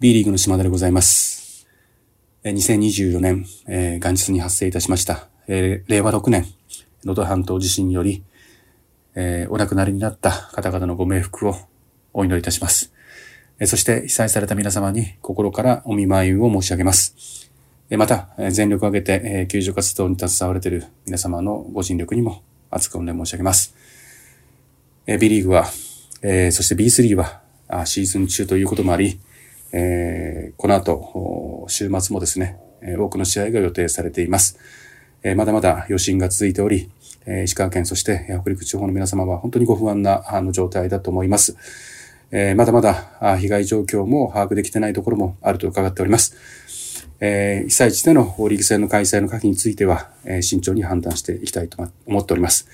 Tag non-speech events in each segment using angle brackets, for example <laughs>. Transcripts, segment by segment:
B リーグの島田でございます。2024年、えー元日に発生いたしました、えー令和6年、能登半島地震により、えーお亡くなりになった方々のご冥福をお祈りいたします。えーそして被災された皆様に心からお見舞いを申し上げます。えーまた、えー全力を挙げて、えー救助活動に携われている皆様のご尽力にも厚く御礼申し上げます。えー B リーグは、えーそして B3 はあシーズン中ということもあり、えーこの後、週末もですね、多くの試合が予定されています。えーまだまだ余震が続いており、えー石川県そして北陸地方の皆様は本当にご不安なあの状態だと思います。えーまだまだ被害状況も把握できてないところもあると伺っております。え被災地でのリーグ戦の開催の可否については、え慎重に判断していきたいと思っております。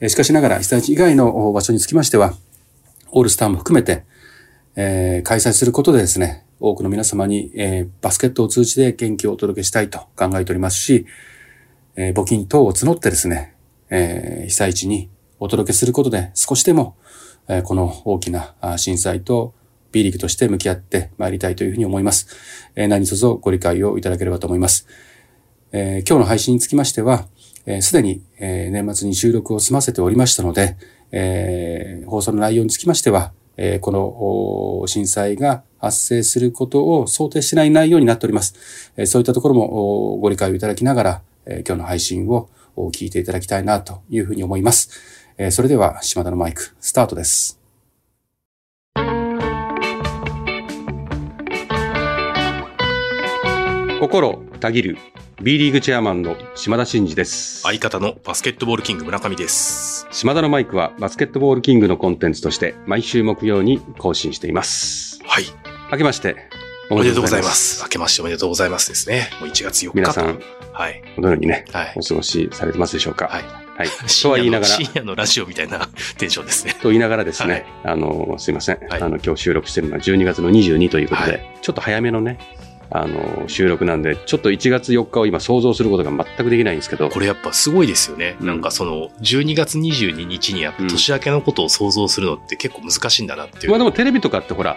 えしかしながら被災地以外の場所につきましては、オールスターも含めて、えー開催することでですね、多くの皆様に、えーバスケットを通じて元気をお届けしたいと考えておりますし、えー募金等を募ってですね、え被災地にお届けすることで少しでも、えこの大きな震災と B リーグとして向き合ってまいりたいというふうに思います。え何卒ご理解をいただければと思います。え今日の配信につきましては、えすでに、え年末に収録を済ませておりましたので、え放送の内容につきましては、えこの震災が発生することを想定しない内容になっております。えそういったところもご理解をいただきながら、え今日の配信を聞いていただきたいなというふうに思います。えそれでは、島田のマイク、スタートです。心たぎる B リーグチェアマンの島田真二です。相方のバスケットボールキング村上です。島田のマイクはバスケットボールキングのコンテンツとして毎週木曜に更新しています。はい。明けましておおめでとうございま。す。明けましておめでとうございますですね。もう1月4日と。皆さん、はい。どのようにね、はいお。過ごしされてますでしょうか。はい。はい。<laughs> とは言いながら、深夜のラジオみたいな <laughs> テンションですね。と言いながらですね、はいあの、すいません、はいあの、今日収録してるのは12月の22ということで、はちょっと早めのね、あの、収録なんで、ちょっと1月4日を今想像することが全くできないんですけど、これやっぱすごいですよね。うんなんかその、12月22日にやっぱ年明けのことを想像するのって結構難しいんだなっていう。まあでもテレビとかってほら、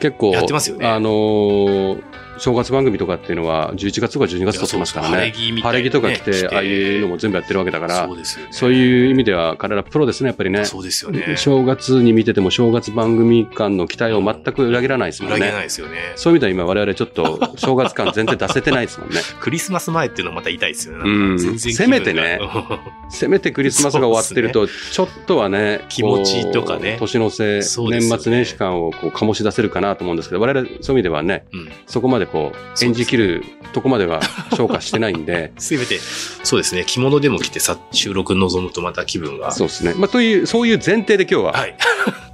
結構、やってますよねあのー正月番組とかっていうのは11月とか12月撮ってますからね。晴れ着みたいなね晴れ着とか着て、ああいうのも全部やってるわけだからそう、いう意味では彼らプロですね、やっぱりね。そうですよね。正月に見てても正月番組間の期待を全く裏切らないですもんね。裏切らないですよね。そういう意味では今我々ちょっと <laughs> 正月感全然出せてないですもんね。クリスマス前っていうのはまた痛いですよね。うんせめてね <laughs> せめてクリスマスが終わってると、ちょっとはね、気持ちとかね年の瀬、年末年始感をこう醸し出せるかなと思うんですけど、我々そういう意味ではね、うんそこまでこう、演じきるとこまでは消化してないんで、<laughs> せめて、そうですね、着物でも着てさ、収録に臨むとまた気分が。そうですね。まあ、という、そういう前提で今日は、はい。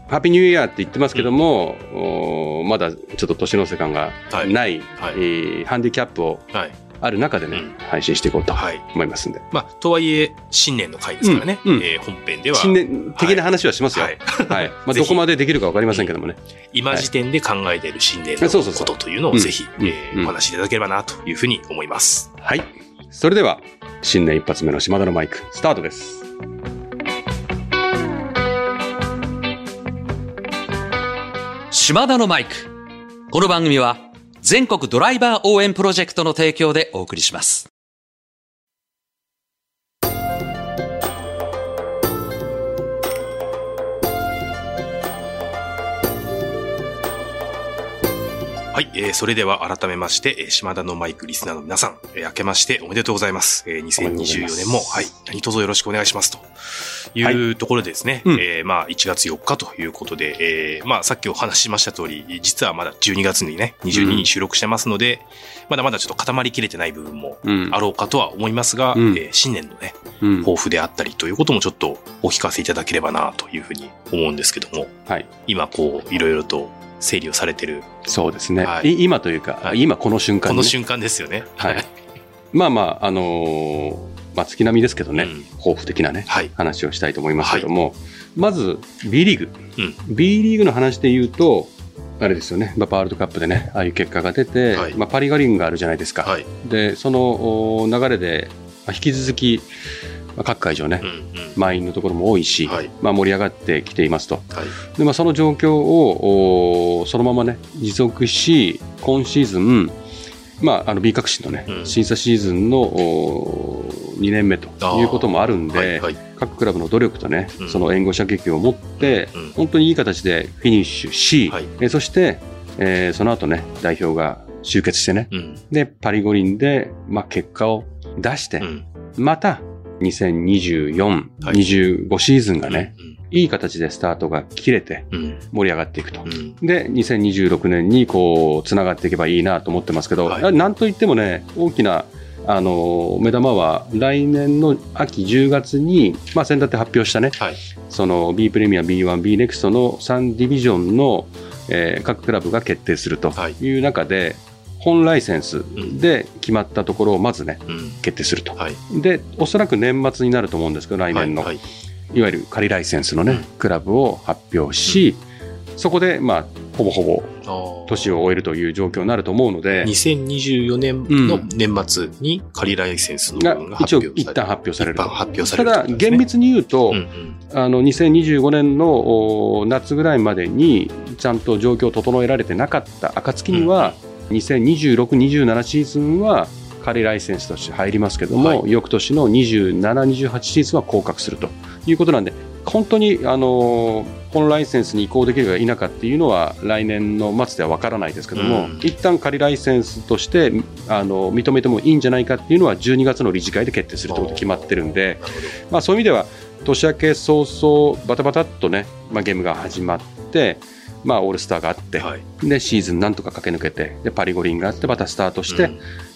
ハッピーニューイヤーって言ってますけども、おまだちょっと年の瀬感がはいない、はいえーハンディキャップをはい。ある中でね、うん配信していこうとはい。思いますんで。まあ、とはいえ、新年の回ですからね。うんうんえー本編では、新年的な話はしますよ。ははいい。まあ、どこまでできるかわかりませんけどもね。今時点で考えている新年のそうそうそうことというのをぜひ、うんえーうんお話しいただければなというふうに思います。はい。それでは、新年一発目の島田のマイク、スタートです。島田のマイク。この番組は全国ドライバー応援プロジェクトの提供でお送りします。はい、えーそれでは改めまして、えー島田のマイクリスナーの皆さん、えー明けましておめでとうございます。えーおめでとうございます。2024年も、はい、何卒よろしくお願いします。というところでですね、うん。えーまあ1月4日ということで、えーまあさっきお話ししました通り、実はまだ12月にね、22に収録してますので、まだまだちょっと固まりきれてない部分もうん。あろうかとは思いますが、うん。えー新年のね、うん。抱負であったりということもちょっとお聞かせいただければなというふうに思うんですけども、はい。今こう、いろいろと整理をされてる、そうですね。はいい今というか、はい今この瞬間にね、この瞬間ですよね。はい。まあまあ、あのーまあ、月並みですけどね、うん抱負的なね、はい。話をしたいと思いますけども、まず、B リーグ。うん B リーグの話で言うと、あれですよね、まあ、ワールドカップでね、ああいう結果が出て、はいまあ、パリ五輪があるじゃないですか。はい。で、そのお流れで、まあ引き続き、まあ各会場ね、うんうん満員のところも多いし、はいまあ、盛り上がってきていますと。はい。で、まあ、その状況をおそのままね、持続し、今シーズン、まあ、あの B 革新のね、うん審査シーズンのお2年目ということもあるんで、はいはい。各クラブの努力とね、うんその援護射撃を持って、うん本当にいい形でフィニッシュし、はいえーそして、えーその後ね、代表が集結してね、うん。で、パリ五輪で、まあ、結果を出して、うん。また、2024、はい25シーズンがね、うん。いい形でスタートが切れてうん。盛り上がっていくと。うん。で、2026年にこう、つながっていけばいいなと思ってますけど、はいなんといってもね、大きな、あの、目玉は、来年の秋10月に、まあ、先だって発表したね、はい。その B プレミア、B1、B ネクストの3ディビジョンの、えー各クラブが決定するとはいいう中で、本ライセンスで決まったところをまずね、うん。決定すると。はい。で、おそらく年末になると思うんですけど、来年の。はいい、わゆる仮ライセンスのね、うんクラブを発表し、そこで、まあ、ほぼほぼはい。年を終えるという状況になると思うので、2024年の年末に仮ライセンスの部が分が発一応表される。一旦発表される発表されるただ、厳密に言うと、うんうん。あの2025年のお夏ぐらいまでにちゃんと状況を整えられてなかった暁には、2026、27シーズンは仮ライセンスとして入りますけども、は翌年の27、28シーズンは降格すると。いうことなんで、本当にあの本ライセンスに移行できるか否かっていうのは来年の末では分からないですけども、うん。一旦仮ライセンスとしてあの認めてもいいんじゃないかっていうのは12月の理事会で決定するということが決まってるんで、まあ、そういう意味では年明け早々バタバタっとね、まあ、ゲームが始まって、まあ、オールスターがあって、ど。はい。でシーズンなんとか駆け抜けてでパリ五輪があってまたスタートして、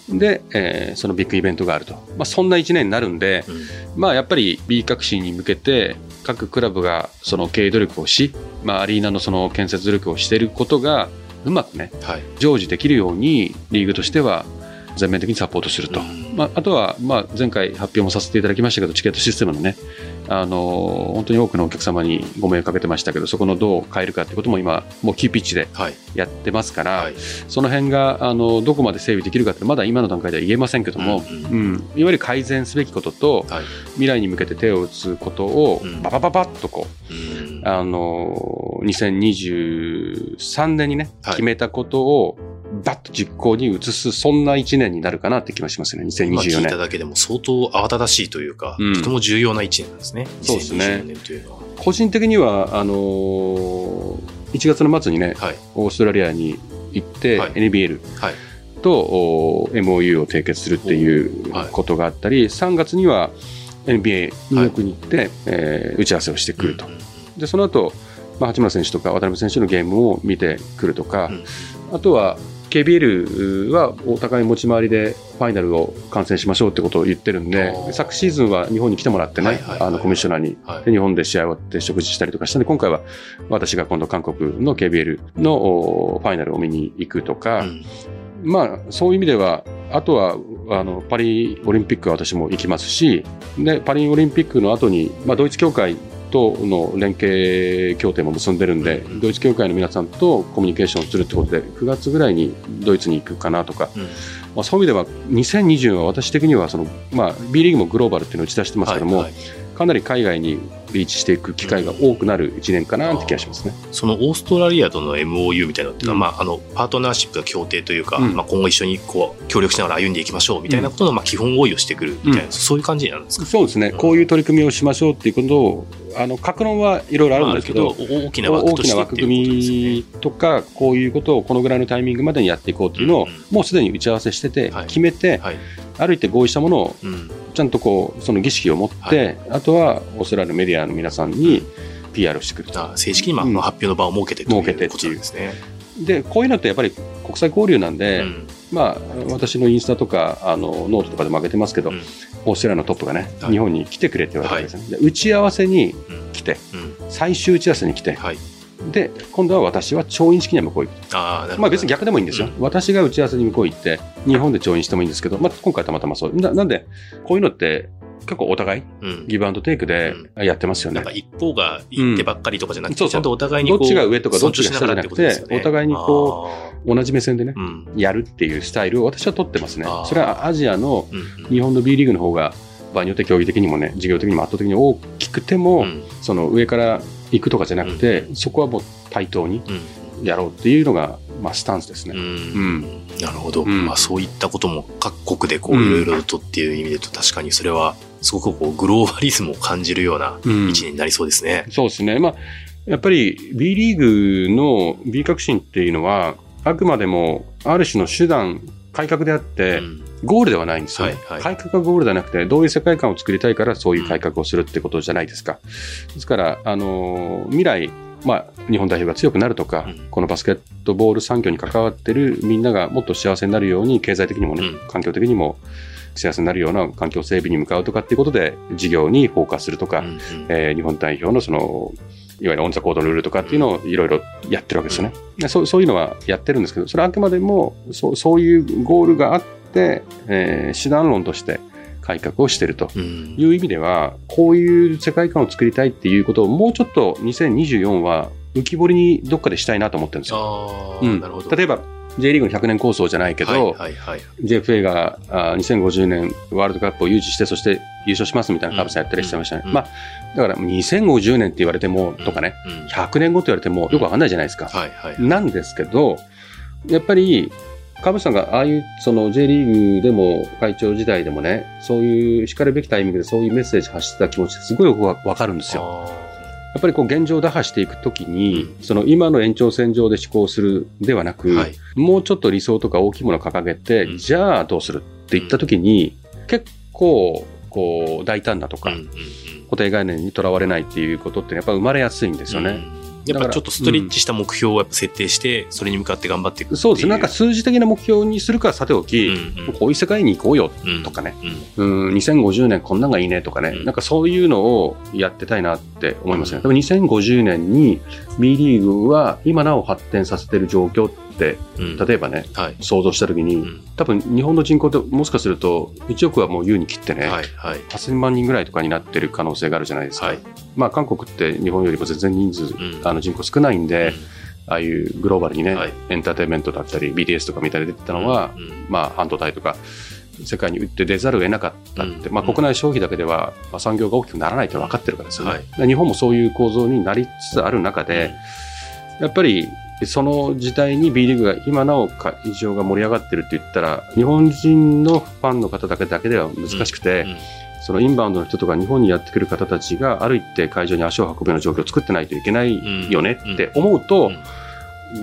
で、えーそのビッグイベントがあると、まあ、そんな1年になるんで、うんうんまあ、やっぱり B 革新に向けて各クラブがその経営努力をし、まあ、アリーナのその建設努力をしていることがうまくねはい。常時できるようにリーグとしては全面的にサポートすると、うんまあ、あとは、まあ、前回発表もさせていただきましたけどチケットシステムのねあの本当に多くのお客様にご迷惑かけてましたけどそこのどう変えるかってことも今もう急ピッチではい。やってますから、はい。その辺があのどこまで整備できるかってまだ今の段階では言えませんけども、うんうんいわゆる改善すべきこととはい。未来に向けて手を打つことをうんババババッとこう、うんあの2023年にね、はい決めたことをバッと実行に移すそんな1年になるかなって気がしますね。2024今聞いた年。だけでも相当慌ただしいというか、うん。とても重要な一年なんですね。そうですね。2024年というのは。個人的にはあのー1月の末にねはい。オーストラリアに行って、はい。NBL はい。とお MOU を締結するっていうはい。ことがあったり、3月には NBA ニューヨークに行って、えー打ち合わせをしてくると、でその後、まあ八村選手とか渡辺選手のゲームを見てくるとか、うん。あとは KBL はお互い持ち回りでファイナルを観戦しましょうってことを言ってるんで昨シーズンは日本に来てもらってね、あのコミッショナーにはい。で日本で試合終わって食事したりとかしたんで今回は私が今度韓国の KBL のおファイナルを見に行くとか、うん。まあ、そういう意味では、あとはあのパリオリンピックは私も行きますし、でパリオリンピックの後に、まあ、ドイツ協会との連携協定も結んでるんで、うんドイツ協会の皆さんとコミュニケーションをするってことで、9月ぐらいにドイツに行くかなとか、うん。まあ、そういう意味では、2020は私的にはその、まあ、B リーグもグローバルっていうのを打ち出してますけども、はいはいかなり海外にリーチしていく機会が多くなる1年かなって気がしますね。そのオーストラリアとの MOU みたいなのっていうのは、うん。まあ、あのパートナーシップが協定というか、うん。まあ、今後一緒にこう協力しながら歩んでいきましょうみたいなことの、まあ、基本合意をしてくるみたいな、うん。そういう感じなんですか？そうですね、こういう取り組みをしましょうっていうことを、あの格論はいろいろあるんですけど、まあけど大きな枠組みとか、こういうことをこのぐらいのタイミングまでにやっていこうというのを、うんうん。もうすでに打ち合わせしてて、はい。決めて、はい歩いて合意したものをうん。ちゃんとこうその儀式を持って、はい。あとはオーストラリアのメディアの皆さんに PR をしてくると。あ正式にまあうん。発表の場を設けてということですね。で、こういうのってやっぱり国際交流なんで、うん。まあ、私のインスタとかあのノートとかでも上げてますけど、うん。オーストラリアのトップがね、はい。日本に来てくれって言われたわけですね、で打ち合わせにうん。来て、うん。最終打ち合わせに来て、はい、で今度は私は調印式には向こう行く。あーなるまあ別に逆でもいいんですよ。うん。私が打ち合わせに向こう行って、日本で調印してもいいんですけど、まあ今回たまたまそう。ななんで、こういうのって結構お互いうん。ギブアンドテイクでやってますよね。なんか。一方が言ってばっかりとかじゃなくて、うん。そうそう。ちゃんとお互いにどっちが上とかどっちが下じゃなくてね。お互いにこ同じ目線でねやるっていうスタイルを私は取ってますね。それはアジアのうんうん。日本の B リーグの方が場合によって競技的にもね、事業的にも圧倒的に大きくても、うん。その上から行くとかじゃなくて、そこはもう対等にうんやろうっていうのが、まあ、スタンスですね。うんうんなるほど。うんまあそういったことも各国でこううんいろいろとっていう意味でと確かにそれはすごくこうグローバリズムを感じるようなうん一年になりそうですね。そうですね。まあ、やっぱり B リーグの B 革新っていうのは、あくまでもある種の手段、改革であって、うん。ゴールではないんですよね、はいはい。改革がゴールではなくて、どういう世界観を作りたいからそういう改革をするってことじゃないですか。ですから、あのー未来、まあ、日本代表が強くなるとか、うん。このバスケットボール産業に関わってるみんながもっと幸せになるように、経済的にもね、うん。環境的にも幸せになるような環境整備に向かうとかっていうことで、事業にフォーカスするとか、うんうん。えー日本代表のその、いわゆるオンザコードのルールとかっていうのをいろいろやってるわけですよね。でそうそういうのはやってるんですけど、それはあくまでもそうそういうゴールがあって、えー手段論として改革をしてるとうんいう意味では、こういう世界観を作りたいっていうことをもうちょっと2024は浮き彫りにどっかでしたいなと思ってるんですよ。うん。例えば J リーグの100年構想じゃないけど、はいはいはい。JFA があー2050年ワールドカップを誘致して、そして優勝しますみたいなカーブさんやったりしてましたね。うんまあ、だから2050年って言われても、とかね、うん。うん100年後って言われてもよくわかんないじゃないですか。はいはい。なんですけど、やっぱり、カブさんがああいうその J リーグでも会長時代でもね、そういう叱るべきタイミングでそういうメッセージ発してた気持ちってすごいよくわわかるんですよ。あやっぱりこう現状打破していくときに、うその今の延長線上で思考するではなく、ーはい。もうちょっと理想とか大きいものを掲げて、うん。じゃあどうするって言ったときに、結構、こう、大胆なとか、固定概念にとらわれないっていうことってやっぱ生まれやすいんですよね。うんやっぱちょっとストレッチした目標をやっぱ設定して、それに向かって頑張っていく。そうです。ね。なんか数字的な目標にするかはさておき、うんうん。こういう世界に行こうようんとかね、うん。うん、2050年こんなんがいいねとかね、うん。なんかそういうのをやってたいなって思いますね。うん。多分2050年に B リーグは今なお発展させてる状況うん。例えばね、はい。想像したときに、うん。多分日本の人口ってもしかすると1億はもう優に切ってね、はいはい。8000万人ぐらいとかになってる可能性があるじゃないですか。はい。まあ韓国って日本よりも全然人数、ん。あの人口少ないんで、うん。ああいうグローバルにね、はい。エンターテインメントだったり BTS とかみたいに出てたのは、うん。まあ半導体とか世界に売って出ざるを得なかったって、まあ国内消費だけでは、まあ、産業が大きくならないって分かってるからですよね、はい。で日本もそういう構造になりつつある中で、やっぱりその時代に B リーグが今なお会場が盛り上がってるって言ったら日本人のファンの方だけだけでは難しくて、うんそのインバウンドの人とか日本にやってくる方たちがある一定会場に足を運ぶような状況を作ってないといけないよねって思うと、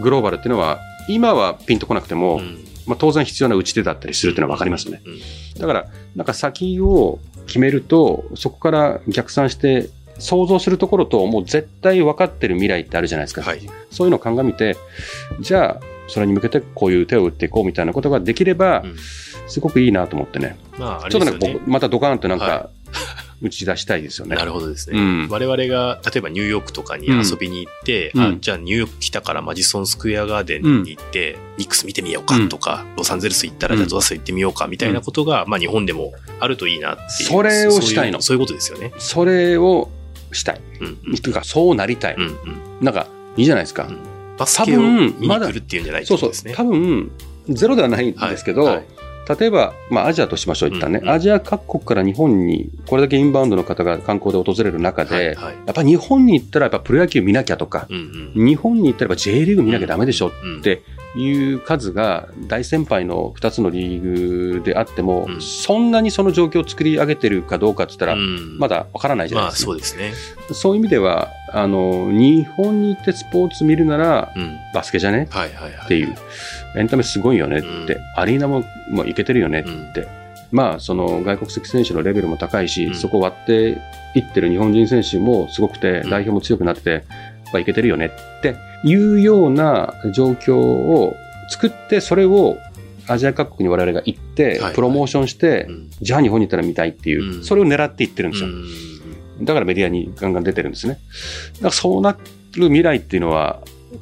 グローバルっていうのは今はピンとこなくても、うん。まあ、当然必要な打ち手だったりするっていうのは分かりますよね。うん。だから、なんか先を決めると、そこから逆算して、想像するところと、もう絶対分かってる未来ってあるじゃないですか。はい。そういうのを鑑みて、じゃあ、それに向けてこういう手を打っていこうみたいなことができれば、うんすごくいいなと思ってね。まあ、あちょっとね。僕またドカーンとなんはか、打ち出したいですよね。なるほどですね。うん我々が、例えばニューヨークとかに遊びに行って、うんあじゃあニューヨーク来たからマジソンスクエアガーデンに行って、ニックス見てみようかとか、ロサンゼルス行ったらうんじゃあドアス行ってみようかみたいなことが、まあ日本でもあるといいなっていう。それをしたいのそういうことですよね。それをしたい。うんうん。というか、そうなりたい。なんか、いいじゃないですか。うんバスケを見に来るっていうんじゃないってそうそうことですね。。多分、ゼロではないんですけど、はいはい例えば、まあ、アジアとしましょう、一旦ね、うんうんアジア各国から日本に、これだけインバウンドの方が観光で訪れる中で、はいはいやっぱ日本に行ったら、やっぱプロ野球見なきゃとか、うんうん。日本に行ったらやっぱ J リーグ見なきゃダメでしょうんっていう数が、大先輩の2つのリーグであっても、うんそんなにその状況を作り上げてるかどうかって言ったら、うんまだわからないじゃないまあですか。そうですね。そういう意味では、あの、日本に行ってスポーツ見るなら、うん。バスケじゃね？はいはいはい。っていう、エンタメすごいよねって、うん。アリーナももういけてるよねって、まあ、その外国籍選手のレベルも高いし、うん。そこを割っていってる日本人選手もすごくて、うん。代表も強くなってて、まあ、いけてるよねっていうような状況を作って、それをアジア各国に我々が行ってはい、プロモーションして、うん。じゃあ日本に行ったら見たいっていう、うん。それを狙っていってるんですよ。うん。だからメディアにガンガン出てるんですね。だからそうなる未来っていうのは、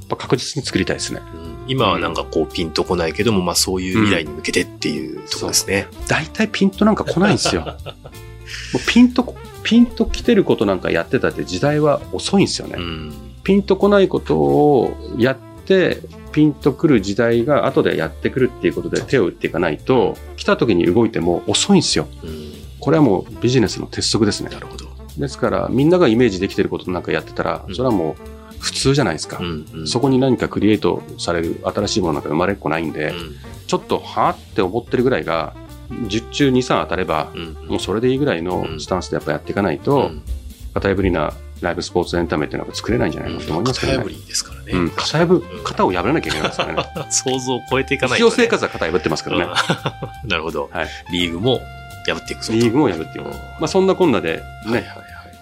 ぱ確実に作りたいですね。うん今はなんかこうピンとこないけども、まあそういう未来に向けてっていうところですね。大体ピントなんか来ないんですよ。<laughs> もうピンと、ピンと来てることなんかやってたって時代は遅いんですよね。うんピンと来ないことをやって、ピンと来る時代が後でやってくるっていうことで手を打っていかないと、来た時に動いても遅いんですよ。うんこれはもうビジネスの鉄則ですね。なるほど。ですから、みんながイメージできてることなんかやってたらう、んそれはもう普通じゃないですか。うんうんそこに何かクリエイトされる新しいものなんか生まれっこないんで、ちょっとはぁって思ってるぐらいが、10中2、3当たれば、うんうんもうそれでいいぐらいのうんスタンスでやっぱやっていかないと、うん型破りなライブスポーツエンタメっていうのが作れないんじゃないかと思いますけどね。型破りですからね。うん、型破うん型を破らなきゃいけないですからね。想像を超えていかないね。常生活は型破ってますけどね。うん <laughs> なるほど。はいリーグも破っていく。リーグも破っていく。まあそんなこんなで、ね、はいはい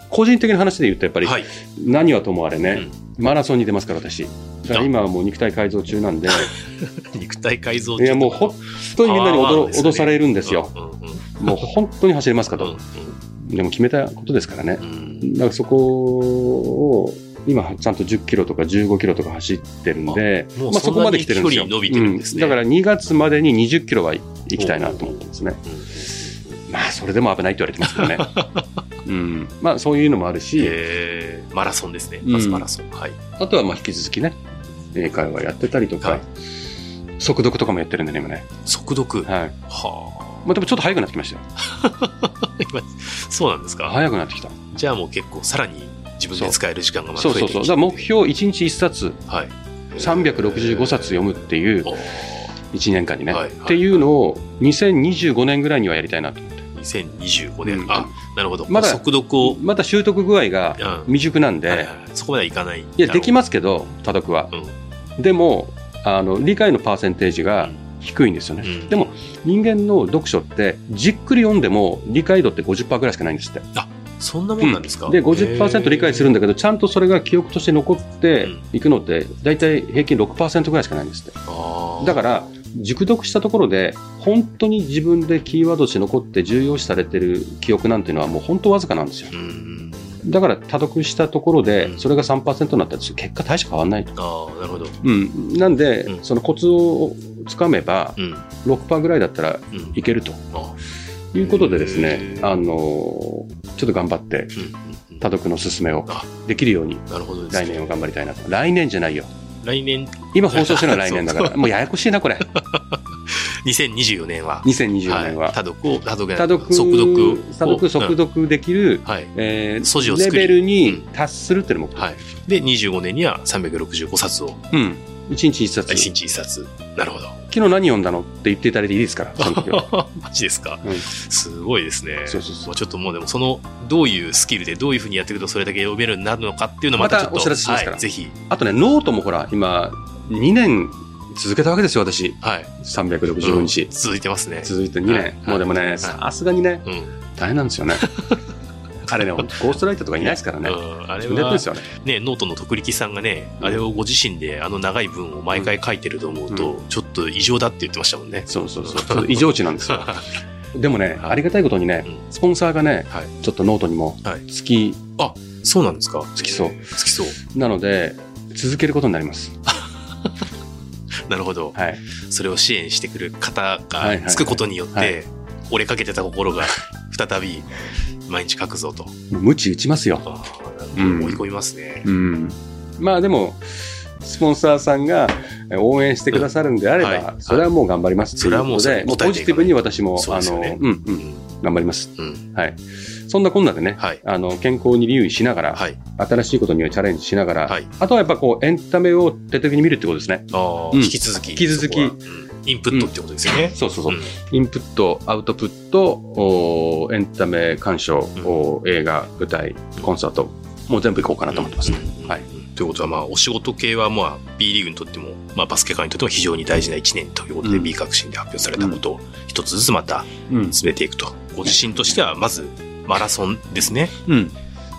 個人的な話で言うとやっぱり、はい。はい。何はともあれね、マラソンに出ますから私。だから今はもう肉体改造中なんで、<laughs> 肉体改造いやもう本当にみんなに脅脅されるんですよ。もう本当に走れますかうんと。でも決めたことですからね。うんだからそこを、今ちゃんと10キロとか15キロとか走ってるんで、まあそこまで来てるんですよ。そんなに距離伸びてるんですねうだから2月までに20キロは行きたいなと思ってますね。うんまあそれでも危ないって言われてますけどね。<laughs> うん。まあそういうのもあるし、えーマラソンですね。うんまずマラソン。はい。あとはまあ引き続きね、英会話やってたりとか、はい速読とかもやってるんでね、今ね。速読？ははい。あ。まあでもちょっと速くなってきましたよ。今 <laughs> そうなんですか？速くなってきた。じゃあもう結構さらに自分で使える時間がまた増えてそうそうそう。目標1日1冊、はい。365冊読むっていうおー1年間にね、はいっていうのを2025年ぐらいにはやりたいなと。2025年。うんあ、なるほど。まだ速読を、また習得具合がうん未熟なんで、はいはいそこまではいかない。いや、できまますけど、多読は。うでも、あの、理解のパーセンテージがうん低いんですよね。うんでも、人間の読書って、じっくり読んでも理解度って50%ぐらいしかないんですって。そんなもんなんですか、で、50%理解するんだけど、ちゃんとそれが記憶として残っていくのって、大体平均6%ぐらいしかないんですって。だから、熟読したところで、本当に自分でキーワードとして残って重要視されてる記憶なんていうのはもう本当わずかなんですよ。うん。だから、多読したところでう、んそれが3%になったら、結果大して変わらないと。ああ、なるほど。うん。なんで、うんそのコツをつかめば、うん。6%ぐらいだったらうん。いけるとあいうことでですへね、ーあのーちょっと頑張って、うんうんうん多読の進めをあできるように、なるほどですね。来年を頑張りたいなと。来年じゃないよ。来年、今放送してるのは来年だから。もうややこしいな、これ。<laughs> 2024年は。2024年は。い、多読を、多読多読、速読を。多読、速うん読できる、はい。えー素地をレベルにうん達するっていうのも、はい。で、25年には365冊を、うん。1日1冊。1昨日1冊。なるほど。日何読んだのって言っていただいていいですから、<laughs> その時は。マジですか、うんすごいですね。そうそうそうもちょっともうでもその、どういうスキルでどういうふうにやっていくとそれだけ読めるようになるのかっていうのをまたちょっと、またお知らせしますからはい、ぜひ。あとね、ノートもほら、今、2年続けたわけですよ、私。はい。365日。うん続いてますね。続いて2年。はいもうでもね、いさすがにね、うん。大変なんですよね。<laughs> <laughs> あれね、ゴーストライターとかいないですからね。うん、あれはです、よね。ね、ノートの徳力さんがね、あれをご自身であの長い文を毎回書いてると思うと、ちょっと異常だって言ってましたもんね。そうそうそう。異常値なんですよ。<laughs> でもね、はいありがたいことにねうん、スポンサーがね、はい。ちょっとノートにもはい。月、そうなんですか？つきそう。つきそう。なので、続けることになります。<laughs> なるほど。はい。それを支援してくる方がつくことによって、はい折れかけてた心が再び毎日書くぞと。鞭打ちますよ。追い込みますね。うん。まあでも、スポンサーさんがえ応援してくださるんであれば、うんはいそれはもう頑張りますっていうことそれはで、もうポジティブに私も、そうあの、うん、う、うんん。頑張ります。うん。はい。そんなこんなでね、はい。あの、健康に留意しながら、はい。新しいことにはチャレンジしながら、はいあとはやっぱこう、エンタメを徹底的に見るってことですね。引き続き。引き続きインプットってことですよね。そうそうそう。うんインプット、アウトプット、おエンタメ鑑賞、お映画、舞台、コンサート、もう全部行こうかなと思ってますね。うんはい。ということは、まあ、お仕事系は、まあ、B リーグにとっても、まあ、バスケ界にとっても非常に大事な1年ということで、うん B 革新で発表されたことを一つずつまたうん。進めていくと。ご自身としては、まず、マラソンですね。うん。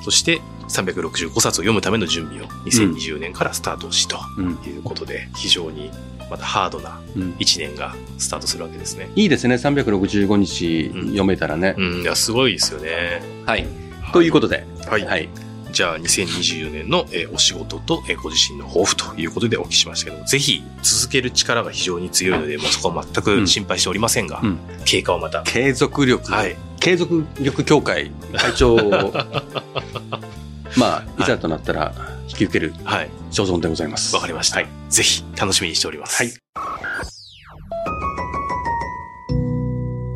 そして、365冊を読むための準備を2020年からスタートしとうん。いうことで、非常にまたハードなうん。1年がスタートするわけですね。いいですね。365日うん読めたらね。うん、いや、すごいですよね。はい。ということで、はい。はい。じゃあ、2024年の、えーお仕事と、えーご自身の抱負ということでお聞きしましたけども、ぜひ続ける力が非常に強いので、もうそこは全く心配しておりませんが、うん経過をまた。継続力、はい。継続力協会会長を、<laughs> まあ、いざとなったら引き受けるはい所存でございます。わ、かりました、ぜひ楽しみにしております。はい。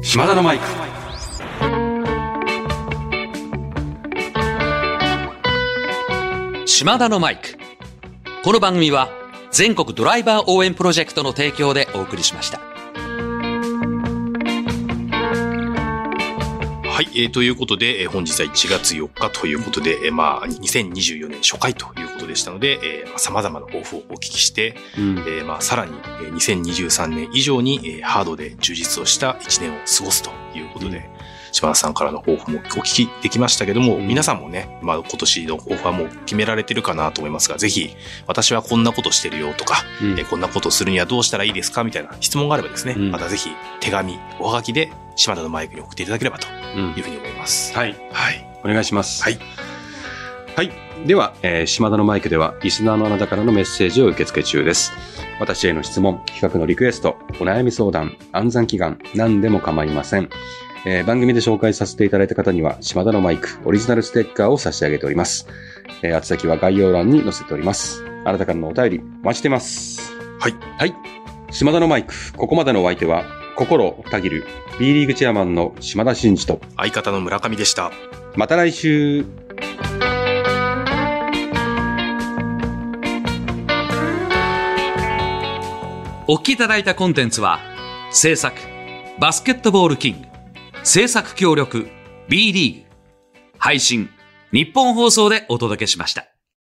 島田のマイク。島田のマイク。この番組は全国ドライバー応援プロジェクトの提供でお送りしました。はい、えーということで、えー本日は1月4日ということで、えーまあ、2024年初回ということでしたので、えーまあ、様々な抱負をお聞きして、うん。えーまあ、さらに、えー2023年以上に、えーハードで充実をした1年を過ごすということで、島田さんからの抱負もお聞きできましたけども、うん皆さんもね、まあ、今年の抱負はもう決められてるかなと思いますが、ぜひ、私はこんなことしてるよとか、うんえーこんなことをするにはどうしたらいいですかみたいな質問があればですね、うんまたぜひ、手紙、おはがきで、島田のマイクに送っていただければとうんいうふうに思います。はい。はい。お願いします。はい。はい。では、えー島田のマイクでは、リスナーのあなたからのメッセージを受け付け中です。私への質問、企画のリクエスト、お悩み相談、暗算祈願、何でも構いません。えー番組で紹介させていただいた方には、島田のマイク、オリジナルステッカーを差し上げております。えー、宛先は概要欄に載せております。あなたからのお便り、お待ちしてます。はい。はい。島田のマイク、ここまでのお相手は、心たぎる、B リーグチェアマンの島田真二と、相方の村上でした。また来週お聞きいただいたコンテンツは、制作、バスケットボールキング、制作協力、B リーグ、配信、日本放送でお届けしました。